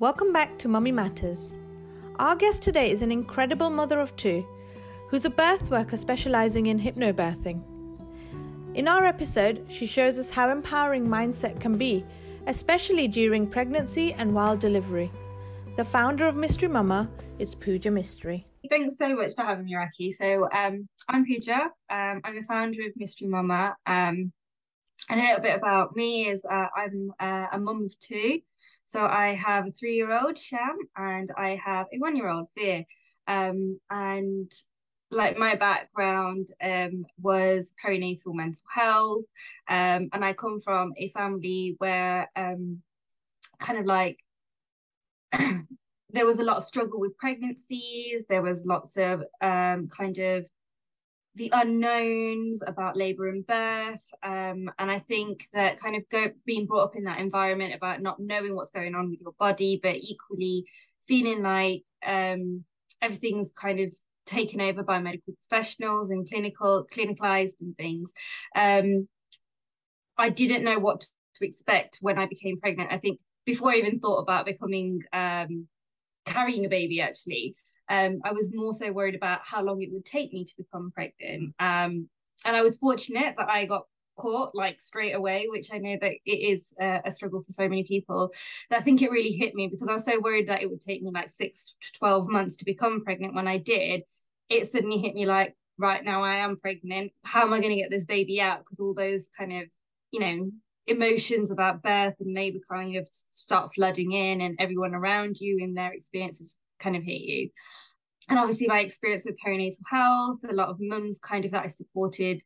Welcome back to Mummy Matters. Our guest today is an incredible mother of two who's a birth worker specializing in hypnobirthing. In our episode, she shows us how empowering mindset can be, especially during pregnancy and while delivery. The founder of Mystrimumma is Pooja Mistry. Thanks so much for having me, Raki. So, um, I'm Pooja. Um, I'm the founder of Mystrimumma. Um, and a little bit about me is uh, I'm uh, a mum of two. So I have a three year old, Sham, and I have a one year old, Veer. Um, and like my background um, was perinatal mental health. Um, and I come from a family where um, kind of like there was a lot of struggle with pregnancies, there was lots of um, kind of the unknowns about labor and birth um, and i think that kind of go, being brought up in that environment about not knowing what's going on with your body but equally feeling like um, everything's kind of taken over by medical professionals and clinical clinicalized and things. Um, i didn't know what to expect when i became pregnant. I think before i even thought about becoming um, carrying a baby actually um, I was more so worried about how long it would take me to become pregnant. Um, and I was fortunate that I got caught like straight away, which I know that it is a, a struggle for so many people. That I think it really hit me because I was so worried that it would take me like six to 12 months to become pregnant. When I did, it suddenly hit me like, right now I am pregnant. How am I going to get this baby out? Because all those kind of, you know, emotions about birth and labor kind of start flooding in and everyone around you in their experiences kind of hit you. And obviously, my experience with perinatal health, a lot of mums kind of that I supported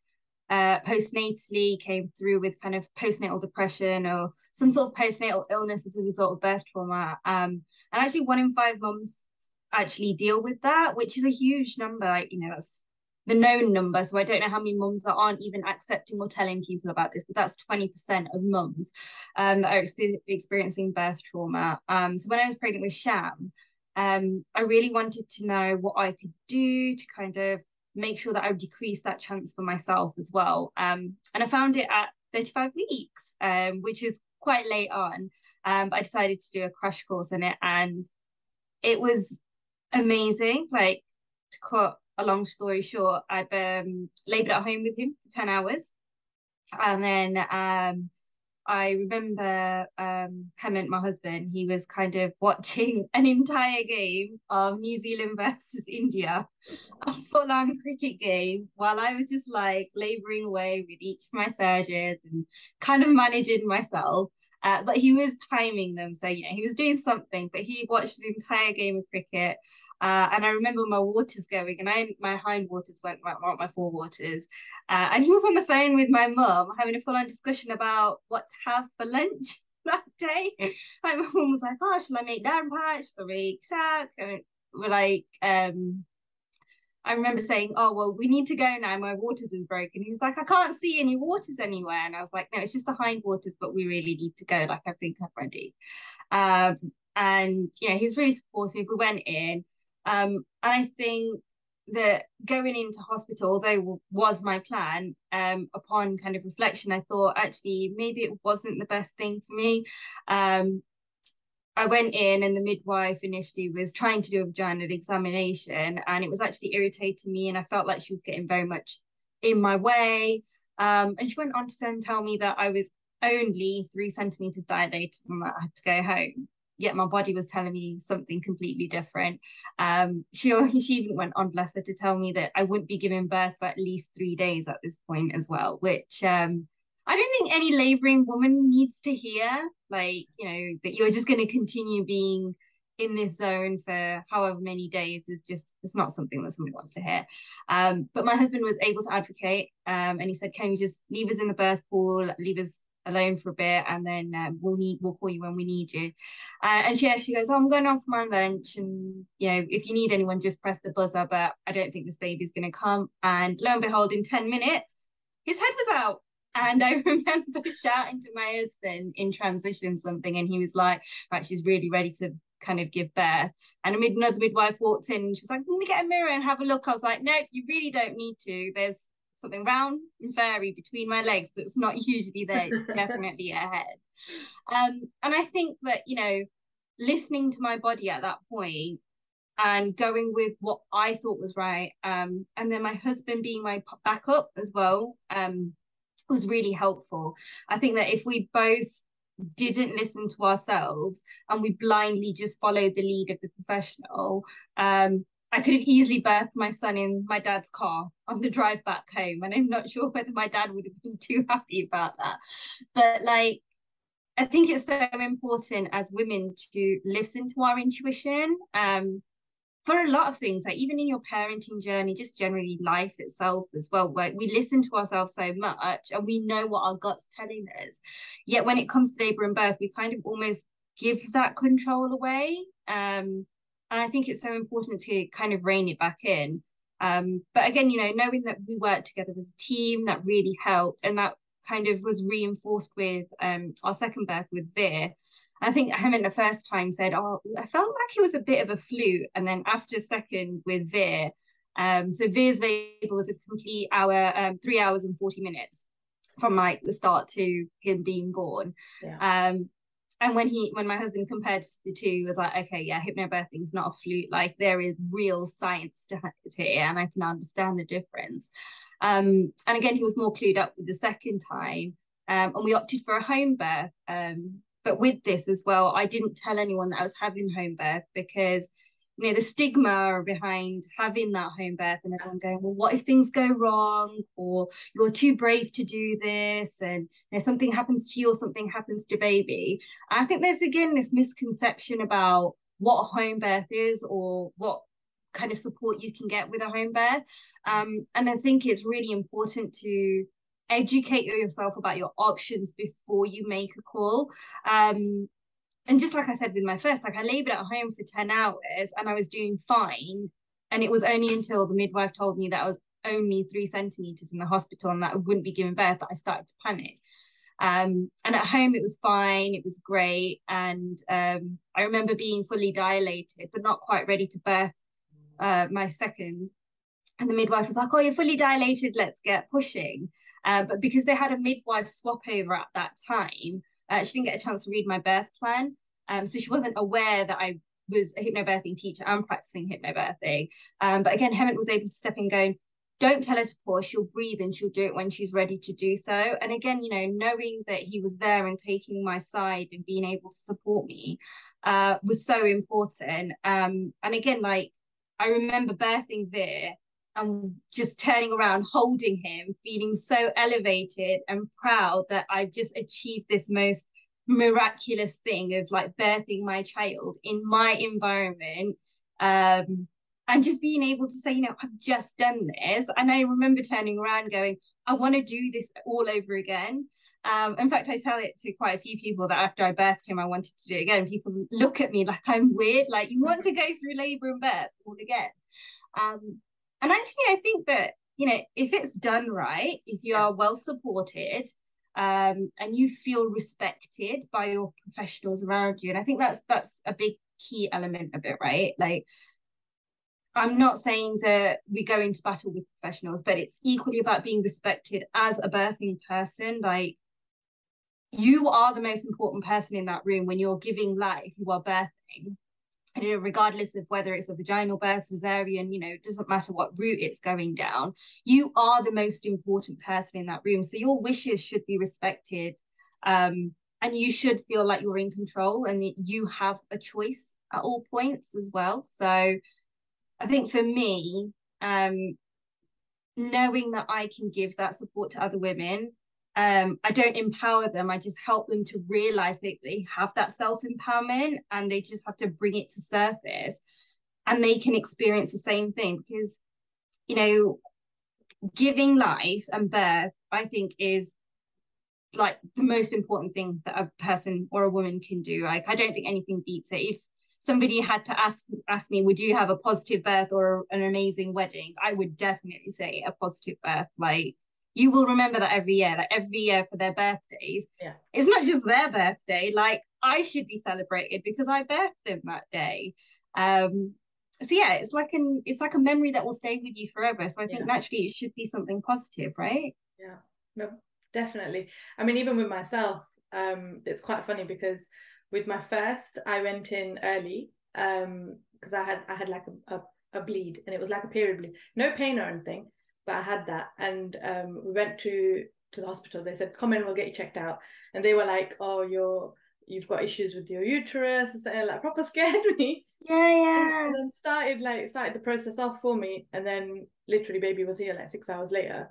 uh, postnatally came through with kind of postnatal depression or some sort of postnatal illness as a result of birth trauma. Um, and actually, one in five mums actually deal with that, which is a huge number. Like, you know, that's the known number. So I don't know how many mums that aren't even accepting or telling people about this, but that's 20% of mums um, that are exper- experiencing birth trauma. Um, so when I was pregnant with Sham, um, I really wanted to know what I could do to kind of make sure that I would decrease that chance for myself as well. Um, and I found it at 35 weeks, um, which is quite late on. Um, but I decided to do a crash course in it, and it was amazing. Like to cut a long story short, I've um, laboured at home with him for 10 hours. And then um, I remember um, Hemant, my husband, he was kind of watching an entire game of New Zealand versus India, a full on cricket game, while I was just like laboring away with each of my surges and kind of managing myself. Uh, but he was timing them. So, you know, he was doing something, but he watched an entire game of cricket. Uh, and I remember my waters going, and I my hind waters went right my forewaters. Uh, and he was on the phone with my mum having a full on discussion about what to have for lunch that day. Like my mum was like, "Oh, shall I make lamb pie? Shall I make shack?" And we're like, um, I remember saying, "Oh well, we need to go now. My waters is broken." He was like, "I can't see any waters anywhere," and I was like, "No, it's just the hind waters, but we really need to go. Like I think I'm ready." Um, and you know, was really supportive. We went in. Um, and I think that going into hospital, although was my plan, um, upon kind of reflection, I thought actually maybe it wasn't the best thing for me. Um, I went in and the midwife initially was trying to do a vaginal examination and it was actually irritating me and I felt like she was getting very much in my way. Um, and she went on to then tell me that I was only three centimeters dilated and that I had to go home yet my body was telling me something completely different. Um, she she even went on, bless her, to tell me that I wouldn't be giving birth for at least three days at this point as well, which um, I don't think any laboring woman needs to hear. Like you know that you're just going to continue being in this zone for however many days is just it's not something that somebody wants to hear. Um, but my husband was able to advocate, um, and he said, "Can you just leave us in the birth pool, leave us alone for a bit and then um, we'll need we'll call you when we need you uh, and she she goes oh, i'm going off for my lunch and you know if you need anyone just press the buzzer but i don't think this baby's going to come and lo and behold in 10 minutes his head was out and I remember shouting to my husband in transition something, and he was like, right, she's really ready to kind of give birth. And another midwife walked in and she was like, Let me get a mirror and have a look. I was like, Nope, you really don't need to. There's something round and furry between my legs that's not usually there, definitely ahead. Um, and I think that, you know, listening to my body at that point and going with what I thought was right. Um, and then my husband being my backup as well um, was really helpful. I think that if we both didn't listen to ourselves and we blindly just followed the lead of the professional, um, I could have easily birthed my son in my dad's car on the drive back home. And I'm not sure whether my dad would have been too happy about that. But like, I think it's so important as women to listen to our intuition. Um, for a lot of things, like even in your parenting journey, just generally life itself as well, like we listen to ourselves so much and we know what our gut's telling us. Yet when it comes to labor and birth, we kind of almost give that control away. Um, and I think it's so important to kind of rein it back in. Um, but again, you know, knowing that we worked together as a team, that really helped. And that kind of was reinforced with um, our second birth with Veer. I think Hemant the first time said, "Oh, I felt like it was a bit of a fluke," and then after second with Veer, um, so Veer's labour was a complete hour, um, three hours and forty minutes from like the start to him being born. Yeah. Um, and when he, when my husband compared the two, was like, okay, yeah, hypnobirthing is not a fluke. Like there is real science to it here, and I can understand the difference. Um, and again, he was more clued up with the second time, um, and we opted for a home birth. Um, but with this as well, I didn't tell anyone that I was having home birth because you know the stigma behind having that home birth and everyone going well what if things go wrong? Or you're too brave to do this and you know, something happens to you or something happens to baby. I think there's again this misconception about what a home birth is or what kind of support you can get with a home birth. Um, and i think it's really important to educate yourself about your options before you make a call. Um, and just like I said with my first, like I labored at home for 10 hours and I was doing fine. And it was only until the midwife told me that I was only three centimeters in the hospital and that I wouldn't be giving birth that I started to panic. Um, and at home, it was fine, it was great. And um, I remember being fully dilated, but not quite ready to birth uh, my second. And the midwife was like, Oh, you're fully dilated, let's get pushing. Uh, but because they had a midwife swap over at that time, uh, she didn't get a chance to read my birth plan. Um, so she wasn't aware that I was a hypnobirthing teacher and practicing hypnobirthing. Um, but again, Hemant was able to step in going, don't tell her to pause, she'll breathe and she'll do it when she's ready to do so. And again, you know, knowing that he was there and taking my side and being able to support me uh, was so important. Um, and again, like I remember birthing there and just turning around, holding him, feeling so elevated and proud that I've just achieved this most miraculous thing of like birthing my child in my environment. Um, and just being able to say, you know, I've just done this. And I remember turning around going, I want to do this all over again. Um, in fact, I tell it to quite a few people that after I birthed him, I wanted to do it again. People look at me like I'm weird, like you want to go through labor and birth all again. Um, and actually, I think that, you know, if it's done right, if you are well supported, um, and you feel respected by your professionals around you, and I think that's that's a big key element of it, right? Like I'm not saying that we go into battle with professionals, but it's equally about being respected as a birthing person. Like you are the most important person in that room when you're giving life, you are birthing you know, regardless of whether it's a vaginal birth, cesarean, you know, it doesn't matter what route it's going down, you are the most important person in that room. So your wishes should be respected. Um, and you should feel like you're in control and you have a choice at all points as well. So I think for me, um, knowing that I can give that support to other women um, I don't empower them. I just help them to realize that they have that self empowerment and they just have to bring it to surface and they can experience the same thing because, you know, giving life and birth, I think, is like the most important thing that a person or a woman can do. Like, I don't think anything beats it. If somebody had to ask ask me, would you have a positive birth or an amazing wedding? I would definitely say a positive birth. Like, you will remember that every year, like every year for their birthdays. Yeah. It's not just their birthday, like I should be celebrated because I birthed them that day. Um so yeah, it's like an it's like a memory that will stay with you forever. So I think yeah. naturally it should be something positive, right? Yeah. No, definitely. I mean, even with myself, um, it's quite funny because with my first, I went in early um because I had I had like a, a, a bleed and it was like a period bleed, no pain or anything, but I had that, and um we went to to the hospital. They said, "Come in, we'll get you checked out," and they were like, "Oh, you're." You've got issues with your uterus, and like proper scared me. Yeah, yeah. And then started like started the process off for me, and then literally baby was here like six hours later.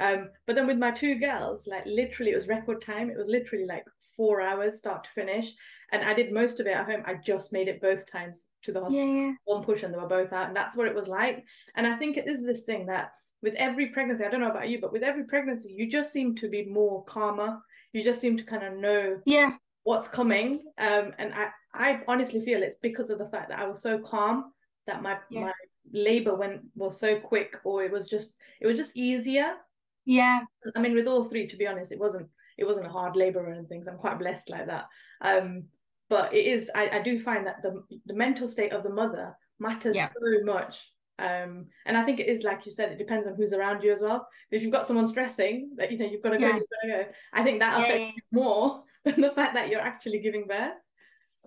Um, but then with my two girls, like literally it was record time. It was literally like four hours start to finish. And I did most of it at home. I just made it both times to the hospital. Yeah, yeah. One push and they were both out. And that's what it was like. And I think it is this thing that with every pregnancy, I don't know about you, but with every pregnancy, you just seem to be more calmer. You just seem to kind of know yeah. what's coming. Um, and I, I honestly feel it's because of the fact that I was so calm that my Yeah. my labor went was so quick or it was just it was just easier Yeah. I mean, with all three, to be honest, it wasn't it wasn't a hard labor or anything. So I'm quite blessed like that. Um, but it is. I, I do find that the the mental state of the mother matters Yeah. so much. Um, and I think it is like you said. It depends on who's around you as well. If you've got someone stressing that you know you've got to go, Yeah. you've got to go. I think that affects yeah. you more than the fact that you're actually giving birth.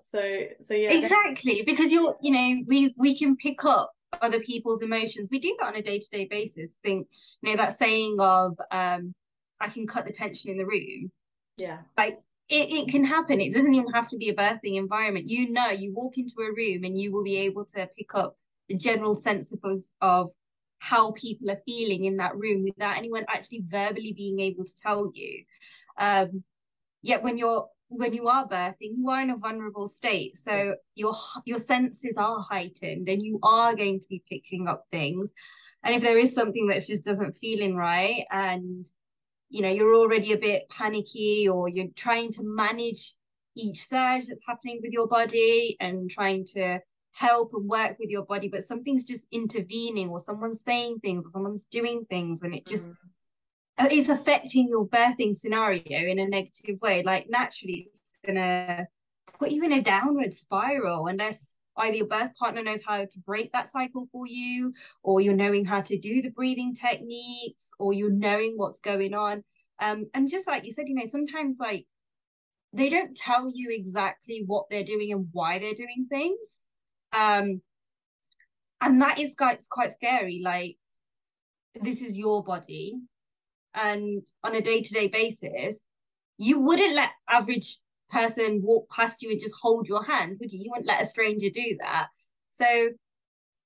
So so yeah. exactly because you're you know we we can pick up other people's emotions we do that on a day-to-day basis think you know that saying of um i can cut the tension in the room yeah. like it, it can happen it doesn't even have to be a birthing environment you know you walk into a room and you will be able to pick up the general sense of us of how people are feeling in that room without anyone actually verbally being able to tell you. Um yet when you're when you are birthing you are in a vulnerable state. So your your senses are heightened and you are going to be picking up things. And if there is something that just doesn't feeling right and you know you're already a bit panicky or you're trying to manage each surge that's happening with your body and trying to help and work with your body but something's just intervening or someone's saying things or someone's doing things and it just Mm. is affecting your birthing scenario in a negative way, like naturally it's gonna put you in a downward spiral unless either your birth partner knows how to break that cycle for you, or you're knowing how to do the breathing techniques, or you're knowing what's going on. Um, and just like you said, you know, sometimes like they don't tell you exactly what they're doing and why they're doing things. Um, and that is quite quite scary. Like this is your body and on a day-to-day basis you wouldn't let average person walk past you and just hold your hand would you you wouldn't let a stranger do that so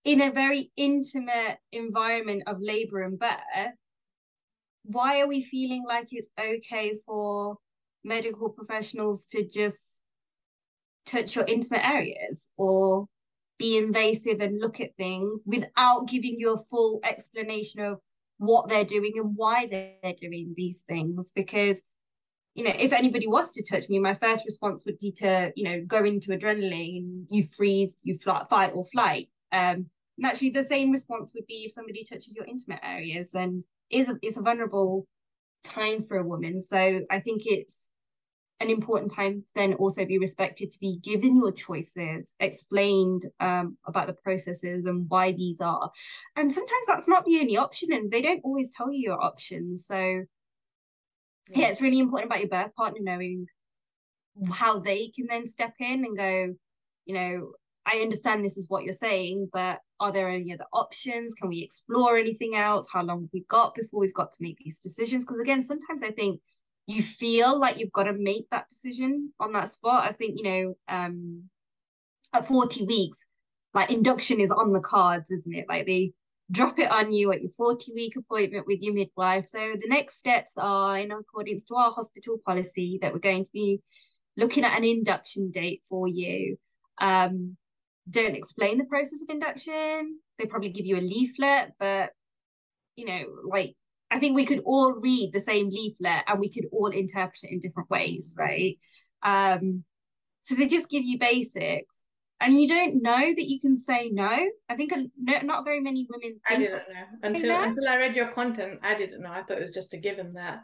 in a very intimate environment of labor and birth why are we feeling like it's okay for medical professionals to just touch your intimate areas or be invasive and look at things without giving you a full explanation of what they're doing and why they're doing these things. Because you know if anybody was to touch me my first response would be to you know go into adrenaline you freeze you fly, fight or flight. Um naturally the same response would be if somebody touches your intimate areas and is a, it's a vulnerable time for a woman. So i think it's an important time to then also be respected to be given your choices explained um, about the processes and why these are. And sometimes that's not the only option and they don't always tell you your options. So yeah, yeah. it's really important about your birth partner knowing how they can then step in and go you know i understand this is what you're saying but are there any other options? Can we explore anything else? How long have we got before we've got to make these decisions? Because again sometimes i think you feel like you've got to make that decision on that spot. I think, you know, um, at 40 weeks, like induction is on the cards, isn't it? Like they drop it on you at your 40 week appointment with your midwife. So the next steps are in accordance to our hospital policy that we're going to be looking at an induction date for you. Um, don't explain the process of induction. They probably give you a leaflet, but you know, like I think we could all read the same leaflet and we could all interpret it in different ways, right? Um, so they just give you basics, and you don't know that you can say no. I think no, not very many women. I didn't know until until I read your content. I didn't know. I thought it was just a given that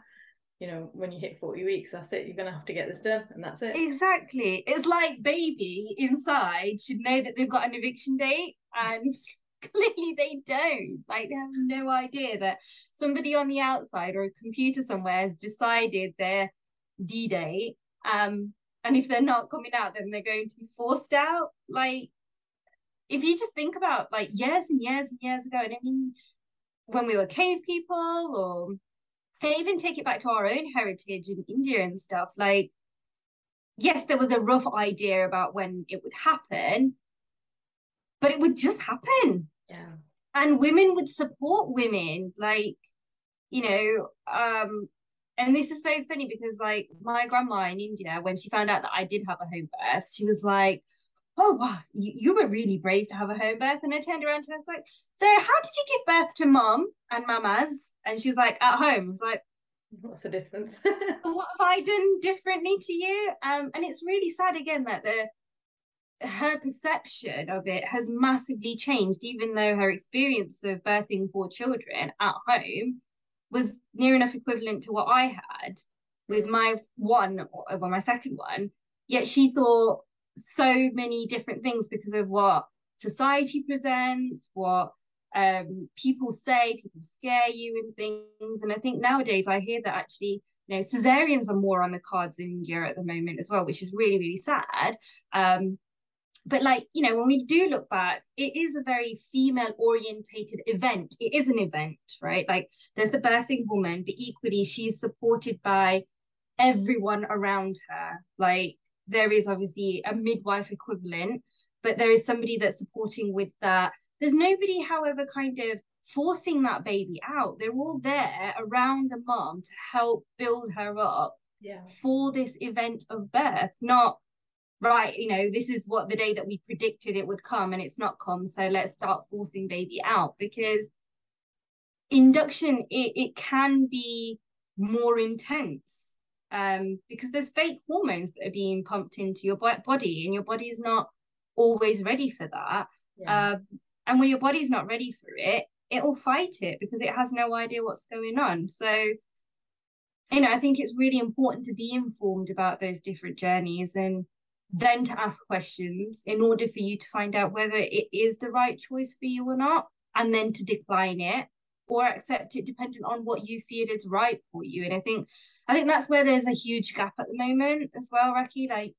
you know when you hit 40 weeks that's it you're gonna have to get this done and that's it exactly it's like baby inside should know that they've got an eviction date and clearly they don't like they have no idea that somebody on the outside or a computer somewhere has decided their D Day. um and if they're not coming out, then they're going to be forced out. Like, if you just think about like years and years and years ago, and I mean, when we were cave people, or even take it back to our own heritage in India and stuff, like, yes, there was a rough idea about when it would happen, but it would just happen. Yeah. And women would support women, like, you know, um, and this is so funny because like my grandma in India, when she found out that I did have a home birth, she was like, Oh wow, you, you were really brave to have a home birth. And I turned around to her and I was like, So how did you give birth to mom and mamas? And she was like, At home. I was like, What's the difference? what have I done differently to you? Um, and it's really sad again that the her perception of it has massively changed, even though her experience of birthing four children at home was near enough equivalent to what I had with my one or well, my second one. Yet she thought so many different things because of what society presents, what um, people say, people scare you and things. And I think nowadays I hear that actually, you know, cesareans are more on the cards in India at the moment as well, which is really, really sad. Um, but like you know when we do look back it is a very female orientated event. It is an event right? Like there's the birthing woman but equally she's supported by everyone around her. Like there is obviously a midwife equivalent but there is somebody that's supporting with that. There's nobody however kind of forcing that baby out. They're all there around the mom to help build her up yeah. for this event of birth not right, you know, this is what the day that we predicted it would come and it's not come. So let's start forcing baby out because induction, it, it can be more intense um, because there's fake hormones that are being pumped into your body and your body is not always ready for that. Yeah. Um, and when your body's not ready for it, it will fight it because it has no idea what's going on. So, you know, I think it's really important to be informed about those different journeys and then to ask questions in order for you to find out whether it is the right choice for you or not, and then to decline it or accept it depending on what you feel is right for you. And I think I think that's where there's a huge gap at the moment as well, Raki. Like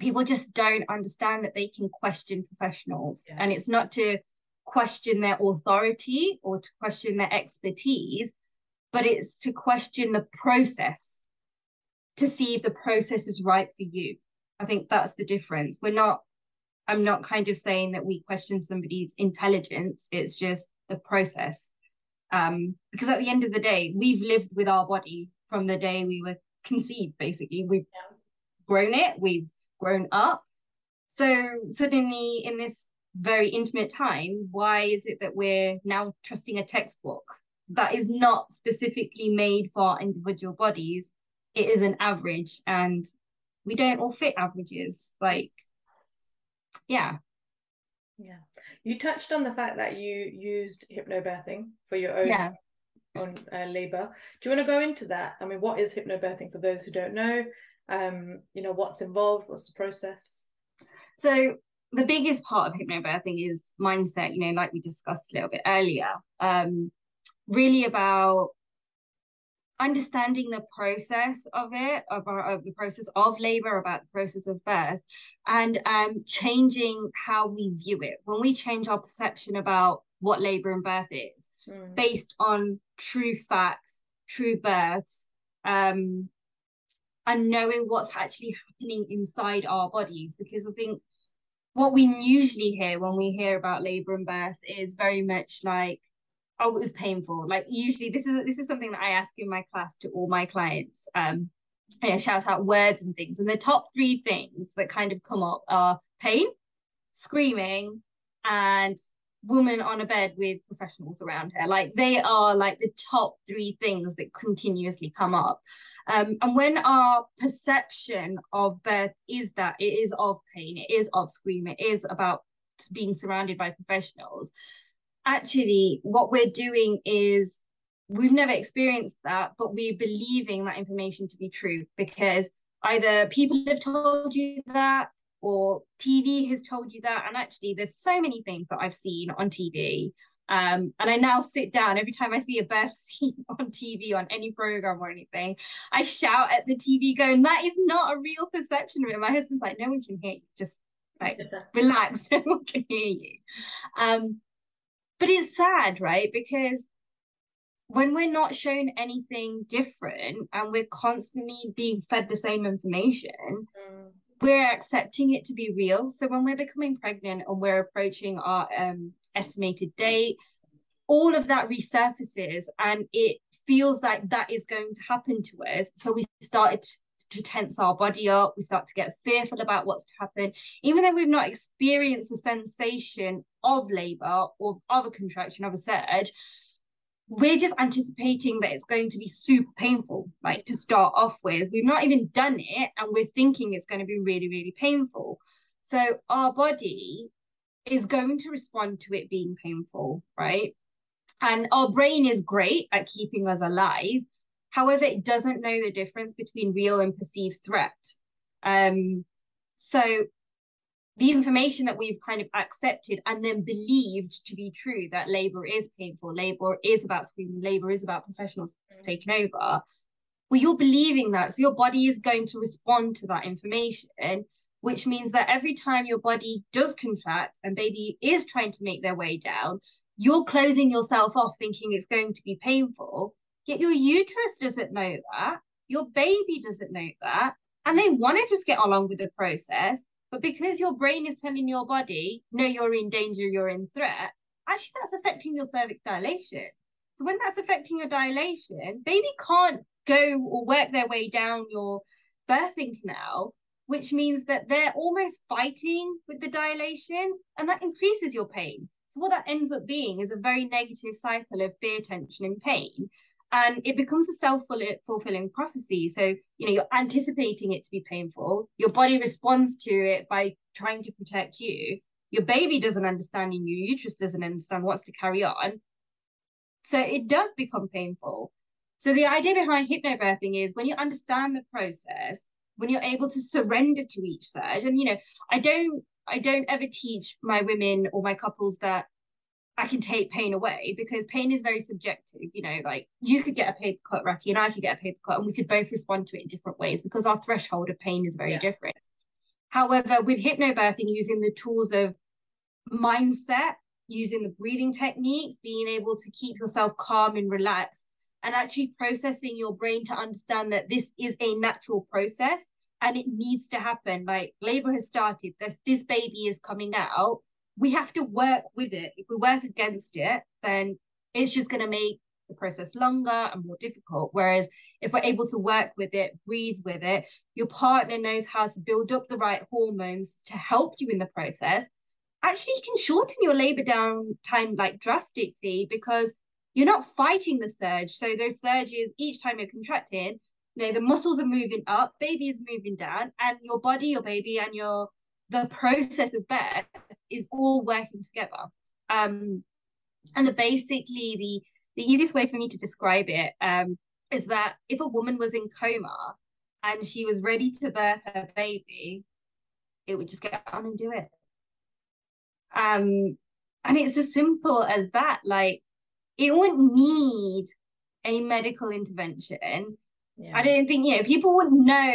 people just don't understand that they can question professionals. Yeah. And it's not to question their authority or to question their expertise, but it's to question the process to see if the process is right for you. I think that's the difference. We're not, I'm not kind of saying that we question somebody's intelligence. It's just the process. Um, because at the end of the day, we've lived with our body from the day we were conceived, basically. We've yeah. grown it, we've grown up. So suddenly in this very intimate time, why is it that we're now trusting a textbook that is not specifically made for individual bodies? It is an average and we don't all fit averages like yeah. Yeah. You touched on the fact that you used hypnobirthing for your own yeah. on uh, labor. Do you want to go into that? I mean what is hypnobirthing for those who don't know? Um you know what's involved? What's the process? So the biggest part of hypnobirthing is mindset you know like we discussed a little bit earlier um really about understanding the process of it, of, our, of the process of labor, about the process of birth, and um, changing how we view it. When we change our perception about what labor and birth is, mm. based on true facts, true births, um, and knowing what's actually happening inside our bodies, because I think what we usually hear when we hear about labor and birth is very much like oh it was painful. Like usually this is this is something that i ask in my class to all my clients um I shout out words and things and the top three things that kind of come up are pain screaming and woman on a bed with professionals around her. Like they are like the top three things that continuously come up. Um, and when our perception of birth is that it is of pain it is of scream it is about being surrounded by professionals actually what we're doing is we've never experienced that, but we're believing that information to be true because either people have told you that or TV has told you that. And actually, there's so many things that I've seen on TV. Um, and I now sit down every time I see a birth scene on TV on any program or anything. I shout at the TV, going, "That is not a real perception of it." My husband's like, "No one can hear you. Just like relax. No one can hear you." Um, but it's sad, right? Because when we're not shown anything different and we're constantly being fed the same information, mm. we're accepting it to be real. So when we're becoming pregnant and we're approaching our um, estimated date, all of that resurfaces and it feels like that is going to happen to us. So we started to tense our body up. We start to get fearful about what's to happen, even though we've not experienced the sensation of labor or of a contraction, of a surge we're just anticipating that it's going to be super painful, like to start off with. We've not even done it, and we're thinking it's going to be really, really painful. So our body is going to respond to it being painful, right? And our brain is great at keeping us alive. However, it doesn't know the difference between real and perceived threat. Um, so the information that we've kind of accepted and then believed to be true that labor is painful, labor is about screaming, labor is about professionals mm. taking over. Well, you're believing that. So your body is going to respond to that information, which means that every time your body does contract and baby is trying to make their way down, you're closing yourself off thinking it's going to be painful. Yet your uterus doesn't know that. Your baby doesn't know that. And they want to just get along with the process but because your brain is telling your body, no, you're in danger, you're in threat, actually that's affecting your cervix dilation. So when that's affecting your dilation, baby can't go or work their way down your birthing canal, which means that they're almost fighting with the dilation and that increases your pain. So what that ends up being is a very negative cycle of fear, tension, and pain and it becomes a self-fulfilling prophecy. So you know you're anticipating it to be painful. Your body responds to it by trying to protect you. Your baby doesn't understand and your uterus doesn't understand what's to carry on. So it does become painful. So the idea behind hypnobirthing is when you understand the process when you're able to surrender to each surge and you know i don't i don't ever teach my women or my couples that I can take pain away because pain is very subjective. You know, like you could get a paper cut, Raki, and I could get a paper cut, and we could both respond to it in different ways because our threshold of pain is very yeah. different. However, with hypnobirthing, using the tools of mindset, using the breathing techniques, being able to keep yourself calm and relaxed, and actually processing your brain to understand that this is a natural process and it needs to happen. Like labor has started, this this baby is coming out we have to work with it. If we work against it, then it's just going to make the process longer and more difficult. Whereas if we're able to work with it, breathe with it, your partner knows how to build up the right hormones to help you in the process. Actually, you can shorten your labor down time like drastically because you're not fighting the surge. So those surges, each time you're contracting, you know, the muscles are moving up, baby is moving down, and your body, your baby, and your the process of birth is all working together. Um, and the, basically the the easiest way for me to describe it um, is that if a woman was in coma and she was ready to birth her baby, it would just get on and do it. Um, and it's as simple as that. Like it wouldn't need any medical intervention. Yeah. I don't think you know people wouldn't know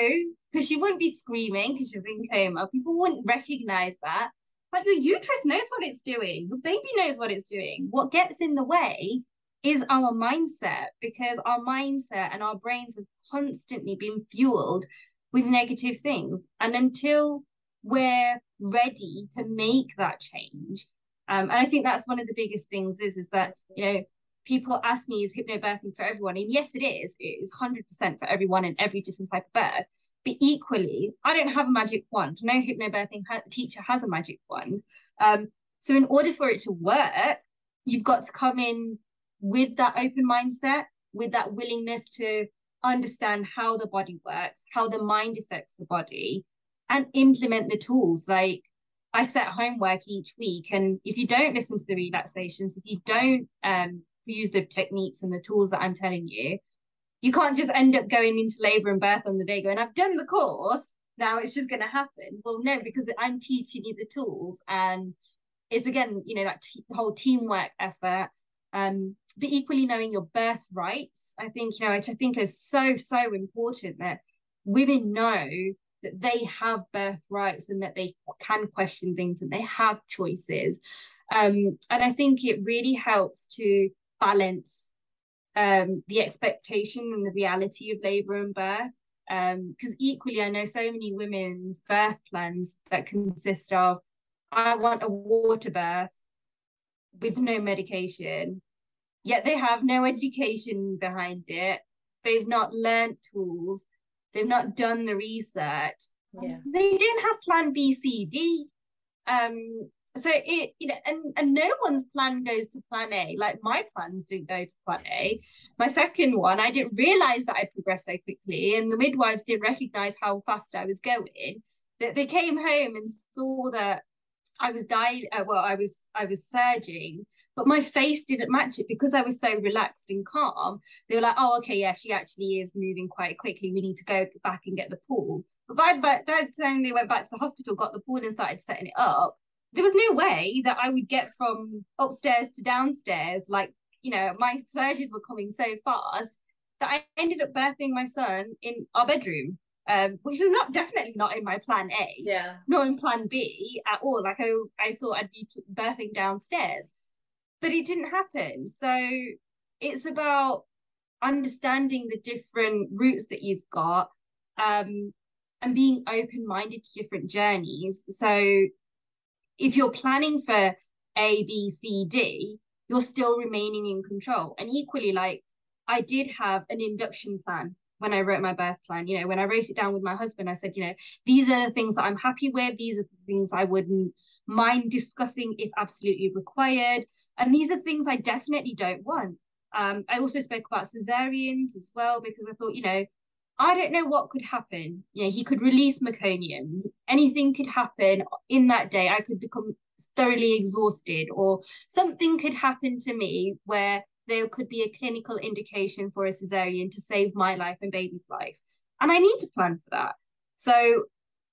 because she wouldn't be screaming because she's in coma. People wouldn't recognize that. But your uterus knows what it's doing. Your baby knows what it's doing. What gets in the way is our mindset because our mindset and our brains have constantly been fueled with negative things. And until we're ready to make that change, um, and I think that's one of the biggest things is is that you know people ask me is hypnobirthing for everyone, and yes, it is. It is hundred percent for everyone and every different type of birth. But equally, I don't have a magic wand. No hypnobirthing ha- teacher has a magic wand. Um, so in order for it to work, you've got to come in with that open mindset, with that willingness to understand how the body works, how the mind affects the body, and implement the tools. Like I set homework each week, and if you don't listen to the relaxations, if you don't um, use the techniques and the tools that I'm telling you, you can't just end up going into labor and birth on the day going, I've done the course, now it's just going to happen. Well, no, because I'm teaching you the tools, and it's again, you know, that t- whole teamwork effort. Um, but equally knowing your birth rights, I think, you know, which I think is so, so important that women know that they have birth rights and that they can question things and they have choices. Um, and I think it really helps to balance um, the expectation and the reality of labor and birth. Because um, equally, I know so many women's birth plans that consist of I want a water birth with no medication, yet they have no education behind it. They've not learned tools. They've not done the research. Yeah. They don't have plan B, C, D. Um, so it you know and and no one's plan goes to plan a like my plans didn't go to plan a my second one i didn't realize that i progressed so quickly and the midwives didn't recognize how fast i was going that they came home and saw that I was dying. Uh, well, I was I was surging, but my face didn't match it because I was so relaxed and calm. They were like, "Oh, okay, yeah, she actually is moving quite quickly. We need to go back and get the pool." But by, by that time they went back to the hospital, got the pool, and started setting it up, there was no way that I would get from upstairs to downstairs. Like, you know, my surges were coming so fast that I ended up birthing my son in our bedroom, um, which was not definitely not in my plan A, yeah, nor in plan B at all. Like I, I thought I'd be birthing downstairs, but it didn't happen. So it's about understanding the different routes that you've got, um, and being open minded to different journeys. So if you're planning for A, B, C, D, you're still remaining in control. And equally, like I did have an induction plan when I wrote my birth plan. You know, when I wrote it down with my husband, I said, you know, these are the things that I'm happy with. These are the things I wouldn't mind discussing if absolutely required. And these are things I definitely don't want. Um, I also spoke about cesareans as well because I thought, you know, I don't know what could happen. You know, he could release meconium. Anything could happen in that day. I could become thoroughly exhausted, or something could happen to me where there could be a clinical indication for a cesarean to save my life and baby's life. And I need to plan for that. So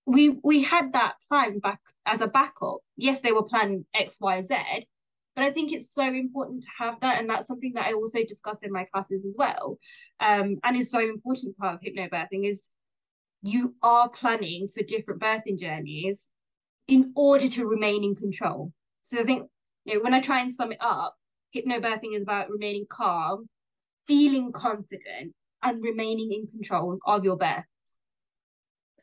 we we had that plan back as a backup. Yes, they were plan X, Y, Z, but I think it's so important to have that, and that's something that I also discuss in my classes as well. Um, and is so important part of hypnobirthing is you are planning for different birthing journeys in order to remain in control. So I think you know when I try and sum it up, hypnobirthing is about remaining calm, feeling confident, and remaining in control of your birth.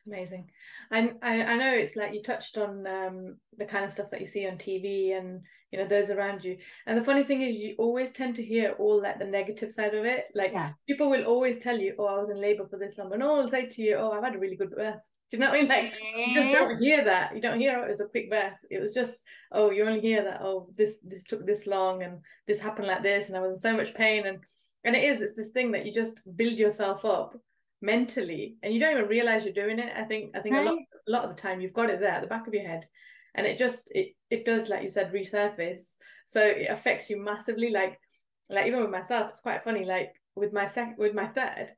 It's amazing. And I, I know it's like you touched on um, the kind of stuff that you see on TV and you know those around you. And the funny thing is, you always tend to hear all that the negative side of it. Like yeah. people will always tell you, "Oh, I was in labor for this long," And all will say to you, "Oh, I've had a really good birth." Do you know what I mean? Like you don't hear that. You don't hear oh, it was a quick birth. It was just, oh, you only hear that, oh, this this took this long and this happened like this and I was in so much pain and and it is, it's this thing that you just build yourself up mentally and you don't even realize you're doing it i think i think right. a lot a lot of the time you've got it there at the back of your head and it just it it does like you said resurface so it affects you massively like like even with myself it's quite funny like with my second with my third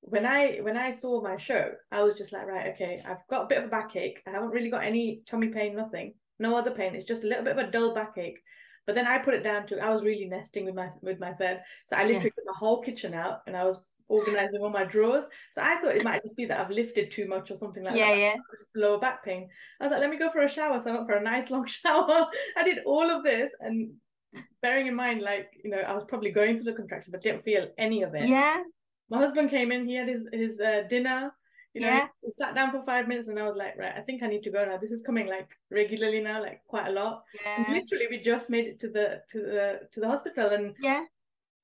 when i when i saw my show i was just like right okay i've got a bit of a backache i haven't really got any tummy pain nothing no other pain it's just a little bit of a dull backache but then I put it down to I was really nesting with my with my third. So I literally yes. took my whole kitchen out and I was organizing all my drawers. So I thought it might just be that I've lifted too much or something like yeah, that. Yeah, yeah. Lower back pain. I was like, let me go for a shower. So I went for a nice long shower. I did all of this and bearing in mind, like, you know, I was probably going through the contraction, but didn't feel any of it. Yeah. My husband came in, he had his his uh, dinner. You know, yeah. he sat down for five minutes and I was like, right, I think I need to go now. This is coming like regularly now, like quite a lot. Yeah. And literally we just made it to the to the to the hospital and yeah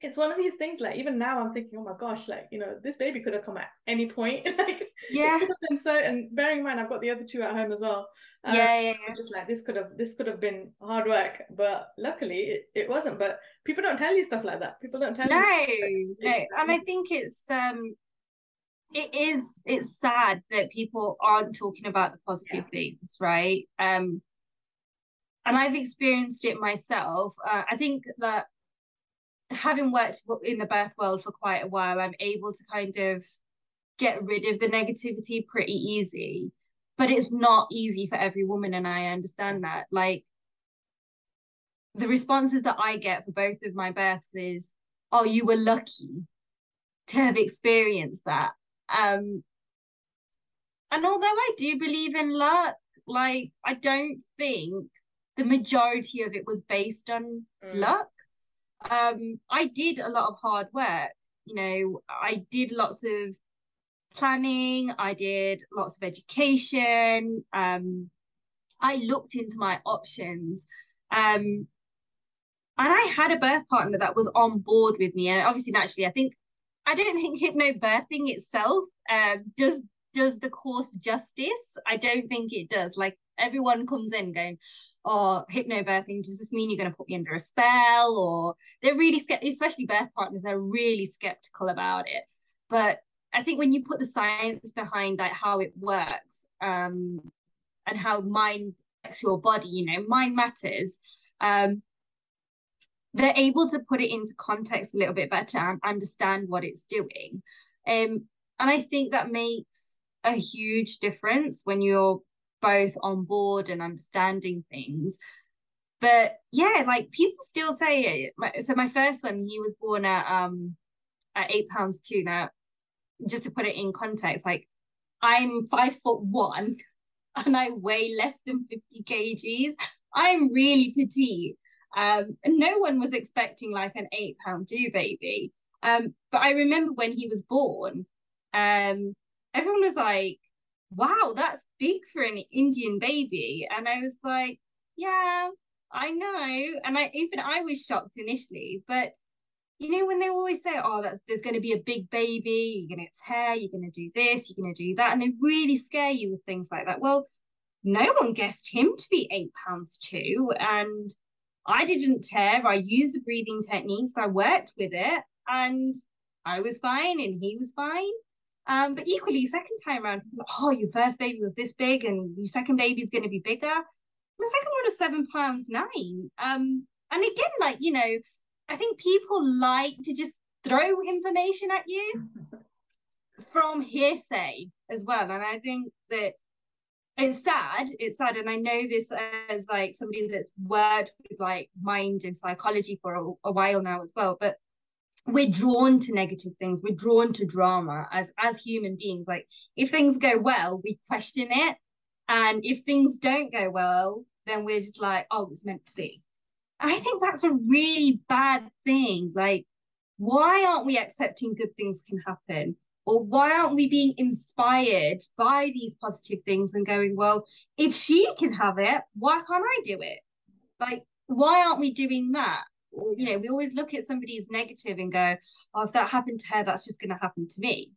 it's one of these things like even now i'm thinking oh my gosh like you know this baby could have come at any point. Like yeah. and so and bearing in mind i've got the other two at home as well um, yeah, yeah, yeah. just like this could have this could have been hard work but luckily it, it wasn't. But people don't tell you stuff like that. People don't tell no, you no and i think it's um it is it's sad that people aren't talking about the positive yeah. things right? Um and i've experienced it myself. Uh, i think that having worked in the birth world for quite a while, I'm able to kind of get rid of the negativity pretty easy. But it's not easy for every woman, and I understand that. Like the responses that I get for both of my births is, "Oh, you were lucky to have experienced that." Um, and although I do believe in luck, like I don't think the majority of it was based on mm. luck. Um, I did a lot of hard work. You know, I did lots of planning. I did lots of education. Um, I looked into my options. Um, and I had a birth partner that was on board with me. And obviously, naturally, I think I don't think hypnobirthing itself um, does does the course justice. I don't think it does. Like everyone comes in going, "Oh, hypnobirthing does this mean you're going to put me under a spell?" Or they're really skeptical, especially birth partners. They're really skeptical about it. But I think when you put the science behind like how it works, um, and how mind affects your body, you know, mind matters. Um, they're able to put it into context a little bit better and understand what it's doing. Um, and I think that makes a huge difference when you're both on board and understanding things. But yeah, like people still say it. So my first son, he was born at um at eight pounds two. Now, just to put it in context, like I'm five foot one and I weigh less than 50 kgs. I'm really petite. Um, and no one was expecting like an eight pound two baby. Um, but I remember when he was born, um, everyone was like, wow, that's big for an Indian baby. And I was like, yeah, I know. And I even I was shocked initially, but you know, when they always say, oh, that's there's gonna be a big baby, you're gonna tear, you're gonna do this, you're gonna do that, and they really scare you with things like that. Well, no one guessed him to be eight pounds two. And I didn't tear. I used the breathing techniques. I worked with it and I was fine and he was fine. Um, but equally, second time around, oh, your first baby was this big and your second baby is going to be bigger. My second one was seven pounds nine. Um, and again, like, you know, I think people like to just throw information at you from hearsay as well. And I think that it's sad it's sad and i know this as like somebody that's worked with like mind and psychology for a, a, while now as well but we're drawn to negative things. We're drawn to drama as as human beings. Like if things go well we question it. And if things don't go well then we're just like oh it's meant to be. And i think that's a really bad thing. Like why aren't we accepting good things can happen? Or why aren't we being inspired by these positive things and going, well, if she can have it, why can't I do it? Like, why aren't we doing that? You know, we always look at somebody's negative and go, oh, if that happened to her, that's just going to happen to me.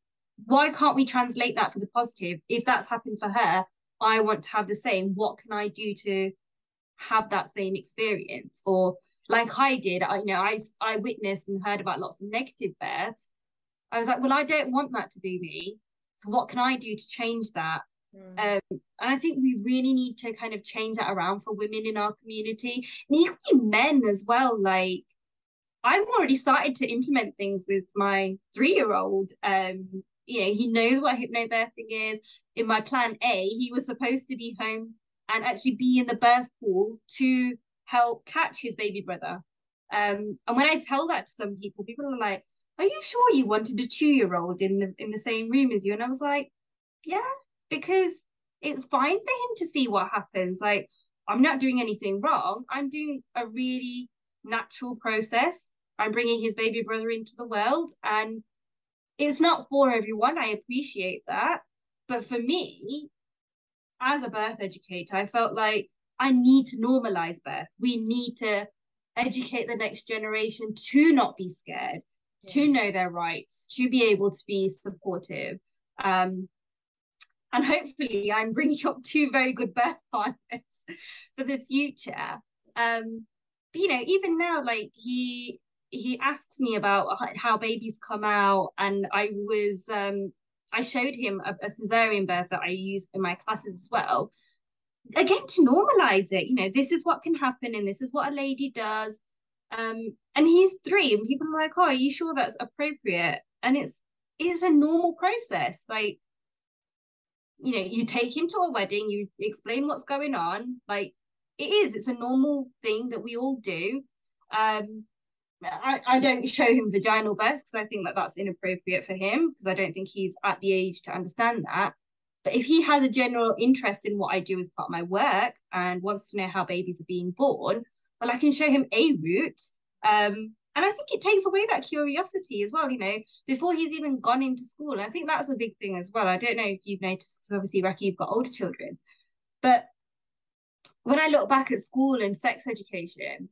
Why can't we translate that for the positive? If that's happened for her, I want to have the same. What can I do to have that same experience? Or like I did, I you know, I I witnessed and heard about lots of negative births I was like, well, I don't want that to be me. So what can I do to change that? Mm. Um, and I think we really need to kind of change that around for women in our community and equally men as well. Like I've already started to implement things with my three-year-old. Um, you know, he knows what hypnobirthing is. In my plan A, he was supposed to be home and actually be in the birth pool to help catch his baby brother. Um, and when I tell that to some people, people are like, are you sure you wanted a two-year-old in the in the same room as you? And I was like, yeah, because it's fine for him to see what happens. Like, I'm not doing anything wrong. I'm doing a really natural process. I'm bringing his baby brother into the world, and it's not for everyone. I appreciate that, but for me, as a birth educator, I felt like I need to normalize birth. We need to educate the next generation to not be scared to know their rights, to be able to be supportive. Um, and hopefully, I'm bringing up two very good birth partners for the future. Um, but, you know, even now, like he he asks me about how babies come out, and I was um, I showed him a, a cesarean birth that I use in my classes as well. Again, to normalize it, you know, this is what can happen, and this is what a lady does um, and he's three, and people are like, "Oh, are you sure that's appropriate?" And it's is a normal process. Like, you know, you take him to a wedding, you explain what's going on. Like, it is, it's a normal thing that we all do. Um, I, I don't show him vaginal births because I think that that's inappropriate for him because I don't think he's at the age to understand that. But if he has a general interest in what I do as part of my work and wants to know how babies are being born, well, I can show him a route. Um, and I think it takes away that curiosity as well, you know, before he's even gone into school. And I think that's a big thing as well. I don't know if you've noticed, because obviously, Raki, you've got older children. But when I look back at school and sex education,